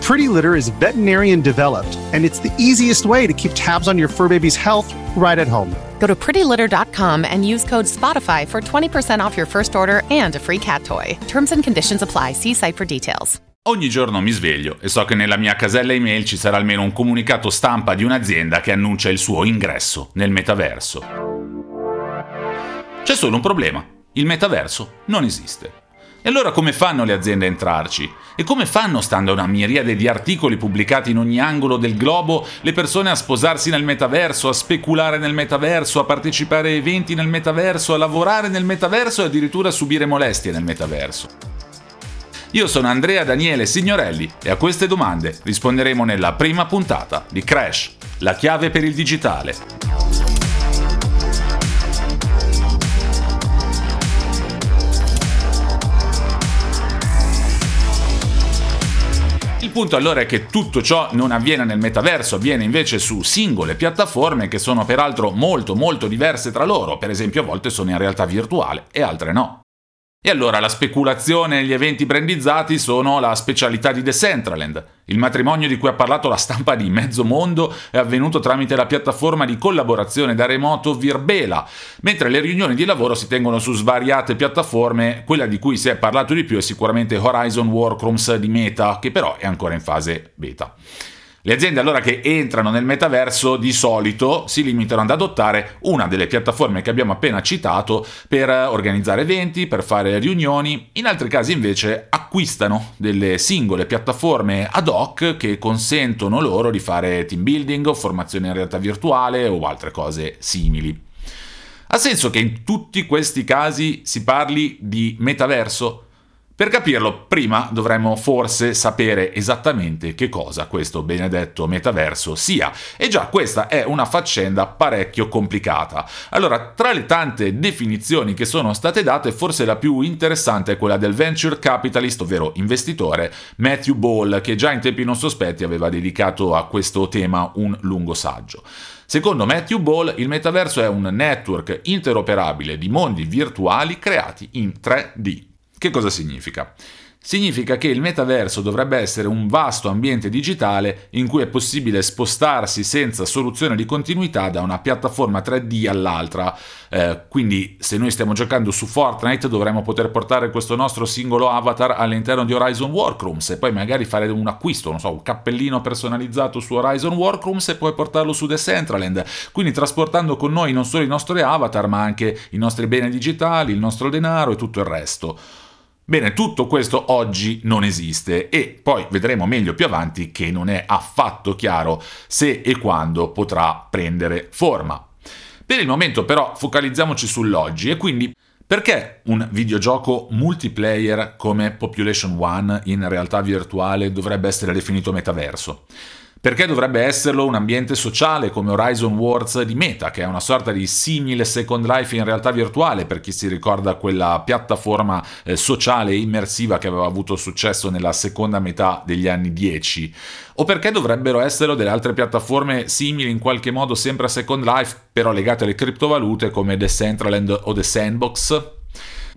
Pretty Litter is veterinarian developed, and it's the easiest way to keep tabs on your fur baby's health right at home. Go to prettylitter.com and use code SPOTIFY for 20% off your first order and a free cat toy. Terms and conditions apply. See site for details. Ogni giorno mi sveglio e so che nella mia casella email ci sarà almeno un comunicato stampa di un'azienda che annuncia il suo ingresso nel metaverso. C'è solo un problema. Il metaverso non esiste. E allora come fanno le aziende a entrarci? E come fanno, stando a una miriade di articoli pubblicati in ogni angolo del globo, le persone a sposarsi nel metaverso, a speculare nel metaverso, a partecipare a eventi nel metaverso, a lavorare nel metaverso e addirittura a subire molestie nel metaverso? Io sono Andrea Daniele Signorelli e a queste domande risponderemo nella prima puntata di Crash, la chiave per il digitale. Il punto allora è che tutto ciò non avviene nel metaverso, avviene invece su singole piattaforme che sono peraltro molto molto diverse tra loro, per esempio a volte sono in realtà virtuale e altre no. E allora la speculazione e gli eventi brandizzati sono la specialità di Decentraland. Il matrimonio di cui ha parlato la stampa di mezzo mondo è avvenuto tramite la piattaforma di collaborazione da remoto Virbela, mentre le riunioni di lavoro si tengono su svariate piattaforme, quella di cui si è parlato di più è sicuramente Horizon Workrooms di Meta, che però è ancora in fase beta. Le aziende allora che entrano nel metaverso di solito si limitano ad adottare una delle piattaforme che abbiamo appena citato per organizzare eventi, per fare riunioni, in altri casi invece acquistano delle singole piattaforme ad hoc che consentono loro di fare team building formazione in realtà virtuale o altre cose simili. Ha senso che in tutti questi casi si parli di metaverso? Per capirlo, prima dovremmo forse sapere esattamente che cosa questo benedetto metaverso sia. E già questa è una faccenda parecchio complicata. Allora, tra le tante definizioni che sono state date, forse la più interessante è quella del venture capitalist, ovvero investitore, Matthew Ball, che già in tempi non sospetti aveva dedicato a questo tema un lungo saggio. Secondo Matthew Ball, il metaverso è un network interoperabile di mondi virtuali creati in 3D. Che cosa significa? Significa che il metaverso dovrebbe essere un vasto ambiente digitale in cui è possibile spostarsi senza soluzione di continuità da una piattaforma 3D all'altra. Eh, quindi se noi stiamo giocando su Fortnite dovremmo poter portare questo nostro singolo avatar all'interno di Horizon Workrooms e poi magari fare un acquisto, non so, un cappellino personalizzato su Horizon Workrooms e poi portarlo su Decentraland. Quindi trasportando con noi non solo i nostri avatar ma anche i nostri beni digitali, il nostro denaro e tutto il resto. Bene, tutto questo oggi non esiste e poi vedremo meglio più avanti che non è affatto chiaro se e quando potrà prendere forma. Per il momento però focalizziamoci sull'oggi e quindi perché un videogioco multiplayer come Population One in realtà virtuale dovrebbe essere definito metaverso? Perché dovrebbe esserlo un ambiente sociale come Horizon Wars di Meta, che è una sorta di simile Second Life in realtà virtuale, per chi si ricorda quella piattaforma eh, sociale immersiva che aveva avuto successo nella seconda metà degli anni 10? O perché dovrebbero esserlo delle altre piattaforme simili in qualche modo sempre a Second Life, però legate alle criptovalute come The Centraland o The Sandbox?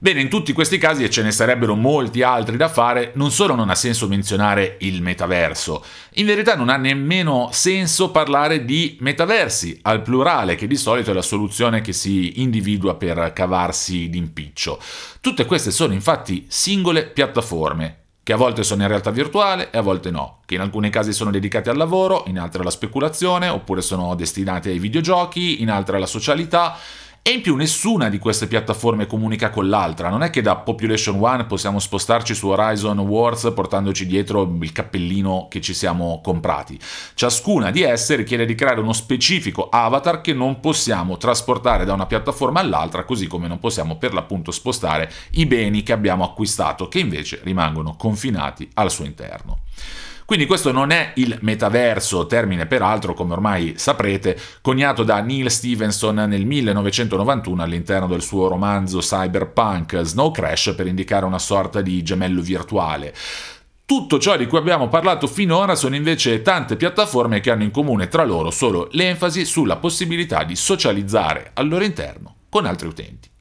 Bene, in tutti questi casi, e ce ne sarebbero molti altri da fare, non solo non ha senso menzionare il metaverso, in verità non ha nemmeno senso parlare di metaversi al plurale, che di solito è la soluzione che si individua per cavarsi d'impiccio. Tutte queste sono infatti singole piattaforme, che a volte sono in realtà virtuale e a volte no, che in alcuni casi sono dedicate al lavoro, in altri alla speculazione, oppure sono destinate ai videogiochi, in altre alla socialità, e in più nessuna di queste piattaforme comunica con l'altra, non è che da Population One possiamo spostarci su Horizon Wars portandoci dietro il cappellino che ci siamo comprati. Ciascuna di esse richiede di creare uno specifico avatar che non possiamo trasportare da una piattaforma all'altra, così come non possiamo per l'appunto spostare i beni che abbiamo acquistato, che invece rimangono confinati al suo interno. Quindi questo non è il metaverso, termine peraltro, come ormai saprete, coniato da Neil Stevenson nel 1991 all'interno del suo romanzo cyberpunk Snow Crash per indicare una sorta di gemello virtuale. Tutto ciò di cui abbiamo parlato finora sono invece tante piattaforme che hanno in comune tra loro solo l'enfasi sulla possibilità di socializzare al loro interno con altri utenti.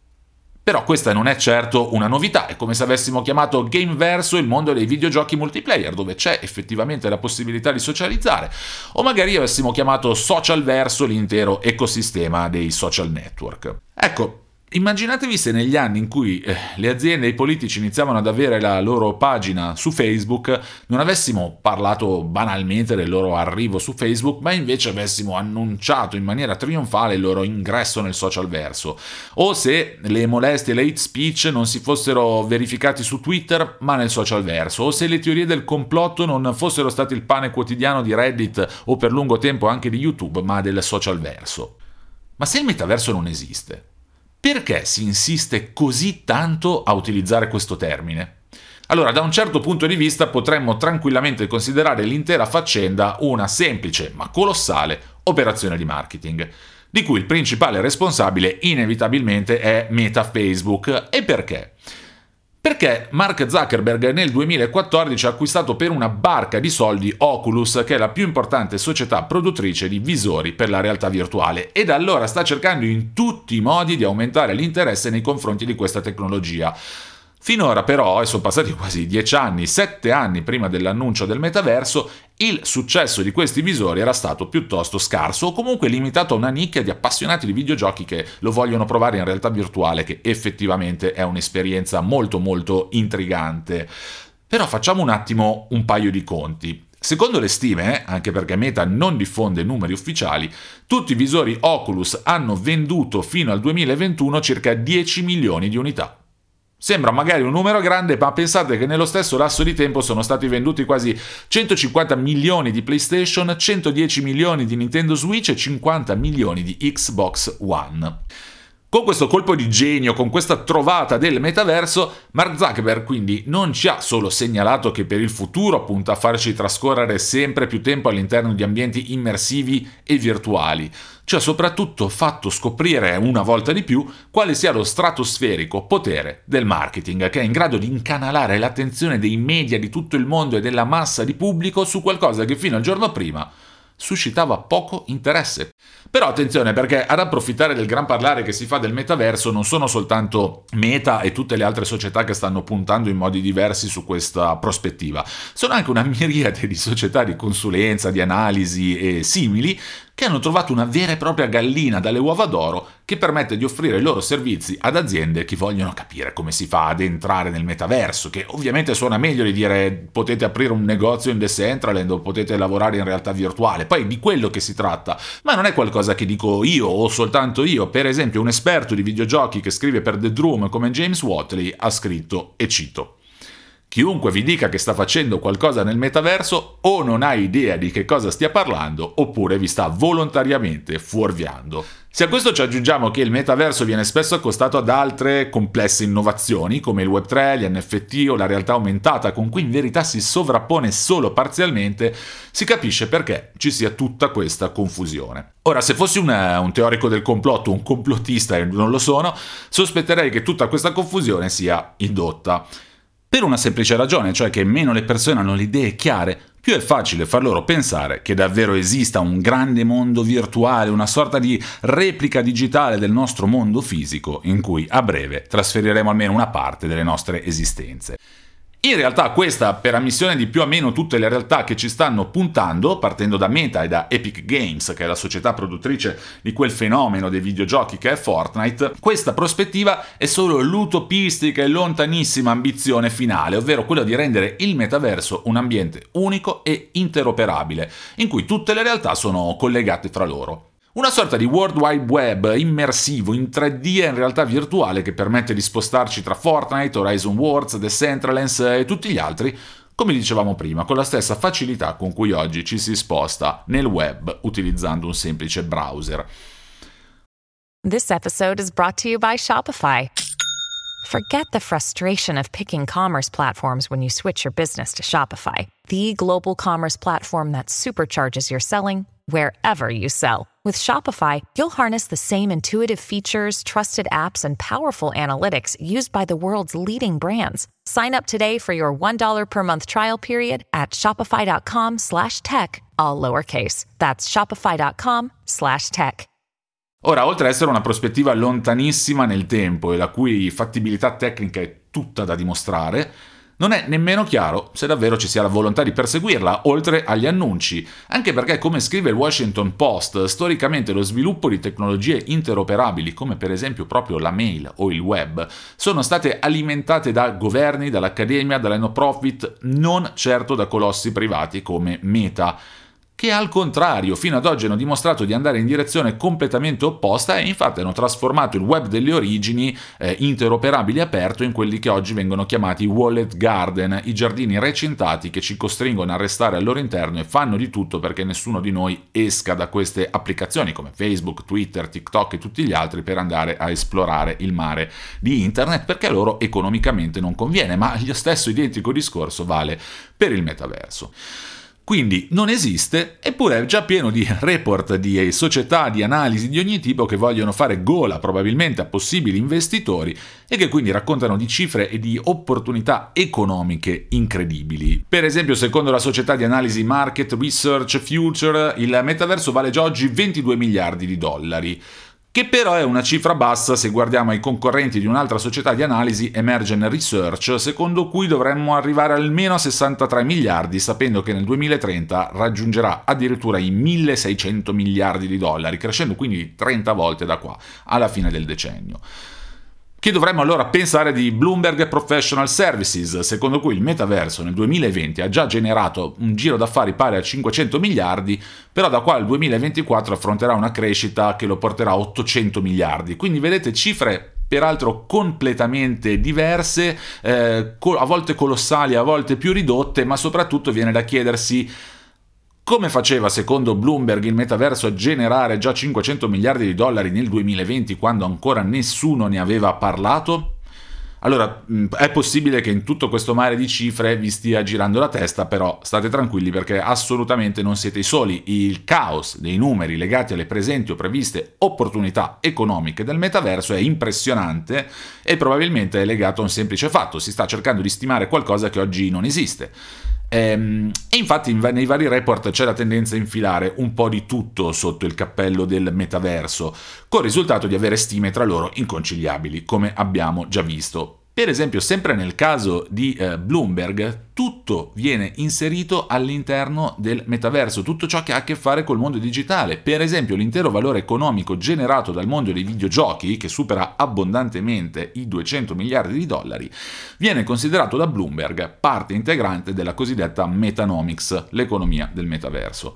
Però questa non è certo una novità, è come se avessimo chiamato game verso il mondo dei videogiochi multiplayer, dove c'è effettivamente la possibilità di socializzare, o magari avessimo chiamato social verso l'intero ecosistema dei social network. Ecco, Immaginatevi se negli anni in cui eh, le aziende e i politici iniziavano ad avere la loro pagina su Facebook non avessimo parlato banalmente del loro arrivo su Facebook, ma invece avessimo annunciato in maniera trionfale il loro ingresso nel social verso, o se le molestie e le hate speech non si fossero verificati su Twitter ma nel social verso, o se le teorie del complotto non fossero state il pane quotidiano di Reddit o per lungo tempo anche di YouTube, ma del social verso. Ma se il metaverso non esiste, perché si insiste così tanto a utilizzare questo termine? Allora, da un certo punto di vista potremmo tranquillamente considerare l'intera faccenda una semplice ma colossale operazione di marketing, di cui il principale responsabile inevitabilmente è Meta Facebook. E perché? Perché Mark Zuckerberg nel 2014 ha acquistato per una barca di soldi Oculus, che è la più importante società produttrice di visori per la realtà virtuale, e da allora sta cercando in tutti i modi di aumentare l'interesse nei confronti di questa tecnologia. Finora però, e sono passati quasi dieci anni, sette anni prima dell'annuncio del metaverso, il successo di questi visori era stato piuttosto scarso o comunque limitato a una nicchia di appassionati di videogiochi che lo vogliono provare in realtà virtuale, che effettivamente è un'esperienza molto molto intrigante. Però facciamo un attimo un paio di conti. Secondo le stime, anche perché Meta non diffonde numeri ufficiali, tutti i visori Oculus hanno venduto fino al 2021 circa 10 milioni di unità. Sembra magari un numero grande, ma pensate che nello stesso lasso di tempo sono stati venduti quasi 150 milioni di PlayStation, 110 milioni di Nintendo Switch e 50 milioni di Xbox One. Con questo colpo di genio, con questa trovata del metaverso, Mark Zuckerberg quindi non ci ha solo segnalato che per il futuro punta a farci trascorrere sempre più tempo all'interno di ambienti immersivi e virtuali, ci ha soprattutto fatto scoprire una volta di più quale sia lo stratosferico potere del marketing, che è in grado di incanalare l'attenzione dei media di tutto il mondo e della massa di pubblico su qualcosa che fino al giorno prima suscitava poco interesse. Però attenzione perché ad approfittare del gran parlare che si fa del metaverso non sono soltanto Meta e tutte le altre società che stanno puntando in modi diversi su questa prospettiva, sono anche una miriade di società di consulenza, di analisi e simili che hanno trovato una vera e propria gallina dalle uova d'oro che permette di offrire i loro servizi ad aziende che vogliono capire come si fa ad entrare nel metaverso, che ovviamente suona meglio di dire potete aprire un negozio in Decentraland o potete lavorare in realtà virtuale, poi di quello che si tratta, ma non è qualcosa che dico io o soltanto io, per esempio un esperto di videogiochi che scrive per The Droom come James Watley ha scritto, e cito, Chiunque vi dica che sta facendo qualcosa nel metaverso o non ha idea di che cosa stia parlando oppure vi sta volontariamente fuorviando. Se a questo ci aggiungiamo che il metaverso viene spesso accostato ad altre complesse innovazioni come il Web3, gli NFT o la realtà aumentata con cui in verità si sovrappone solo parzialmente, si capisce perché ci sia tutta questa confusione. Ora, se fossi un, un teorico del complotto, un complottista e non lo sono, sospetterei che tutta questa confusione sia indotta. Per una semplice ragione, cioè che meno le persone hanno le idee chiare, più è facile far loro pensare che davvero esista un grande mondo virtuale, una sorta di replica digitale del nostro mondo fisico, in cui a breve trasferiremo almeno una parte delle nostre esistenze. In realtà questa, per ammissione di più o meno tutte le realtà che ci stanno puntando, partendo da Meta e da Epic Games, che è la società produttrice di quel fenomeno dei videogiochi che è Fortnite, questa prospettiva è solo l'utopistica e lontanissima ambizione finale, ovvero quella di rendere il metaverso un ambiente unico e interoperabile, in cui tutte le realtà sono collegate tra loro. Una sorta di World Wide Web immersivo in 3D e in realtà virtuale che permette di spostarci tra Fortnite, Horizon Worlds, Decentralands e tutti gli altri, come dicevamo prima, con la stessa facilità con cui oggi ci si sposta nel web utilizzando un semplice browser. This episode is brought to you by Shopify. Forget the frustration of picking commerce platforms when you switch your business to Shopify, the global commerce platform that supercharges your selling wherever you sell. With Shopify, you'll harness the same intuitive features, trusted apps, and powerful analytics used by the world's leading brands. Sign up today for your $1 per month trial period at shopify.com slash tech, all lowercase. That's shopify.com slash tech. Ora, oltre ad essere una prospettiva lontanissima nel tempo e la cui fattibilità tecnica è tutta da dimostrare, non è nemmeno chiaro se davvero ci sia la volontà di perseguirla, oltre agli annunci, anche perché, come scrive il Washington Post, storicamente lo sviluppo di tecnologie interoperabili, come per esempio proprio la mail o il web, sono state alimentate da governi, dall'accademia, dalle no profit, non certo da colossi privati come Meta che al contrario fino ad oggi hanno dimostrato di andare in direzione completamente opposta e infatti hanno trasformato il web delle origini eh, interoperabile e aperto in quelli che oggi vengono chiamati wallet garden, i giardini recintati che ci costringono a restare al loro interno e fanno di tutto perché nessuno di noi esca da queste applicazioni come Facebook, Twitter, TikTok e tutti gli altri per andare a esplorare il mare di internet perché a loro economicamente non conviene, ma lo stesso identico discorso vale per il metaverso. Quindi non esiste, eppure è già pieno di report di società di analisi di ogni tipo che vogliono fare gola probabilmente a possibili investitori e che quindi raccontano di cifre e di opportunità economiche incredibili. Per esempio, secondo la società di analisi Market Research Future, il metaverso vale già oggi 22 miliardi di dollari che però è una cifra bassa se guardiamo ai concorrenti di un'altra società di analisi Emergent Research, secondo cui dovremmo arrivare almeno a 63 miliardi, sapendo che nel 2030 raggiungerà addirittura i 1600 miliardi di dollari, crescendo quindi 30 volte da qua alla fine del decennio. Che dovremmo allora pensare di Bloomberg Professional Services, secondo cui il metaverso nel 2020 ha già generato un giro d'affari pari a 500 miliardi, però da qua al 2024 affronterà una crescita che lo porterà a 800 miliardi. Quindi vedete cifre peraltro completamente diverse, eh, a volte colossali, a volte più ridotte, ma soprattutto viene da chiedersi come faceva, secondo Bloomberg, il metaverso a generare già 500 miliardi di dollari nel 2020 quando ancora nessuno ne aveva parlato? Allora, mm, è possibile che in tutto questo mare di cifre vi stia girando la testa, però state tranquilli perché assolutamente non siete i soli. Il caos dei numeri legati alle presenti o previste opportunità economiche del metaverso è impressionante e probabilmente è legato a un semplice fatto, si sta cercando di stimare qualcosa che oggi non esiste. Ehm, e infatti nei vari report c'è la tendenza a infilare un po' di tutto sotto il cappello del metaverso, con il risultato di avere stime tra loro inconciliabili, come abbiamo già visto. Per esempio, sempre nel caso di eh, Bloomberg, tutto viene inserito all'interno del metaverso, tutto ciò che ha a che fare col mondo digitale. Per esempio, l'intero valore economico generato dal mondo dei videogiochi, che supera abbondantemente i 200 miliardi di dollari, viene considerato da Bloomberg parte integrante della cosiddetta metanomics, l'economia del metaverso.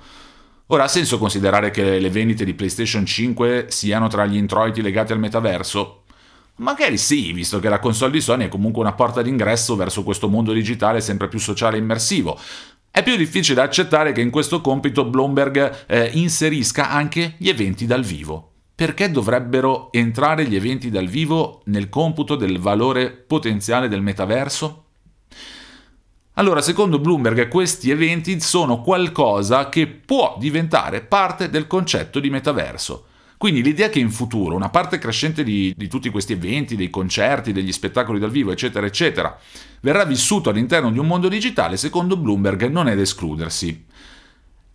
Ora ha senso considerare che le vendite di PlayStation 5 siano tra gli introiti legati al metaverso? Magari sì, visto che la console di Sony è comunque una porta d'ingresso verso questo mondo digitale sempre più sociale e immersivo. È più difficile accettare che in questo compito Bloomberg eh, inserisca anche gli eventi dal vivo. Perché dovrebbero entrare gli eventi dal vivo nel computo del valore potenziale del metaverso? Allora, secondo Bloomberg, questi eventi sono qualcosa che può diventare parte del concetto di metaverso. Quindi l'idea che in futuro una parte crescente di, di, tutti questi eventi, dei concerti, degli spettacoli dal vivo, eccetera, eccetera, verrà vissuto all'interno di un mondo digitale, secondo Bloomberg non è da escludersi.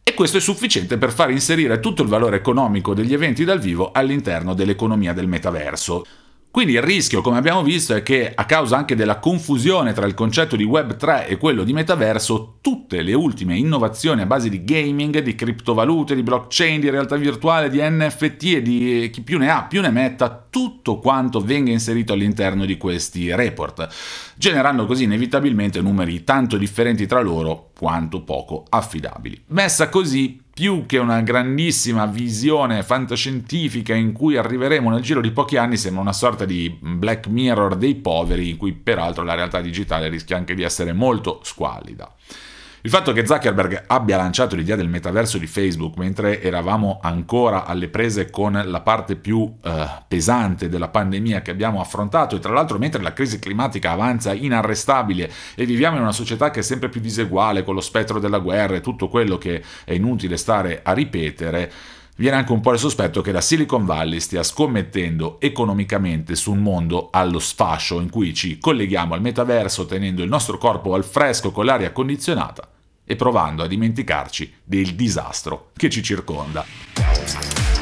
E questo è sufficiente per far inserire tutto il valore economico degli eventi dal vivo all'interno dell'economia del metaverso. Quindi il rischio, come abbiamo visto, è che a causa anche della confusione tra il concetto di Web 3 e quello di metaverso, tutte le ultime innovazioni a base di gaming, di criptovalute, di blockchain, di realtà virtuale, di NFT e di chi più ne ha più ne metta, tutto quanto venga inserito all'interno di questi report, generando così inevitabilmente numeri tanto differenti tra loro quanto poco affidabili. Messa così, più che una grandissima visione fantascientifica in cui arriveremo nel giro di pochi anni, sembra una sorta di Black Mirror dei poveri, in cui peraltro la realtà digitale rischia anche di essere molto squallida. Il fatto che Zuckerberg abbia lanciato l'idea del metaverso di Facebook mentre eravamo ancora alle prese con la parte più eh, pesante della pandemia che abbiamo affrontato e tra l'altro mentre la crisi climatica avanza inarrestabile e viviamo in una società che è sempre più diseguale con lo spettro della guerra e tutto quello che è inutile stare a ripetere, viene anche un po' il sospetto che la Silicon Valley stia scommettendo economicamente su un mondo allo sfascio in cui ci colleghiamo al metaverso tenendo il nostro corpo al fresco con l'aria condizionata e provando a dimenticarci del disastro che ci circonda.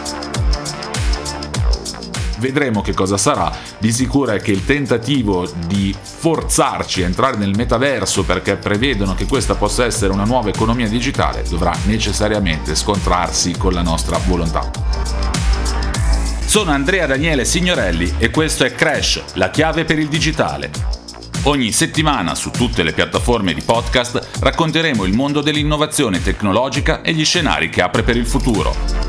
Vedremo che cosa sarà, di sicuro è che il tentativo di forzarci a entrare nel metaverso perché prevedono che questa possa essere una nuova economia digitale dovrà necessariamente scontrarsi con la nostra volontà. Sono Andrea Daniele Signorelli e questo è Crash, la chiave per il digitale. Ogni settimana su tutte le piattaforme di podcast racconteremo il mondo dell'innovazione tecnologica e gli scenari che apre per il futuro.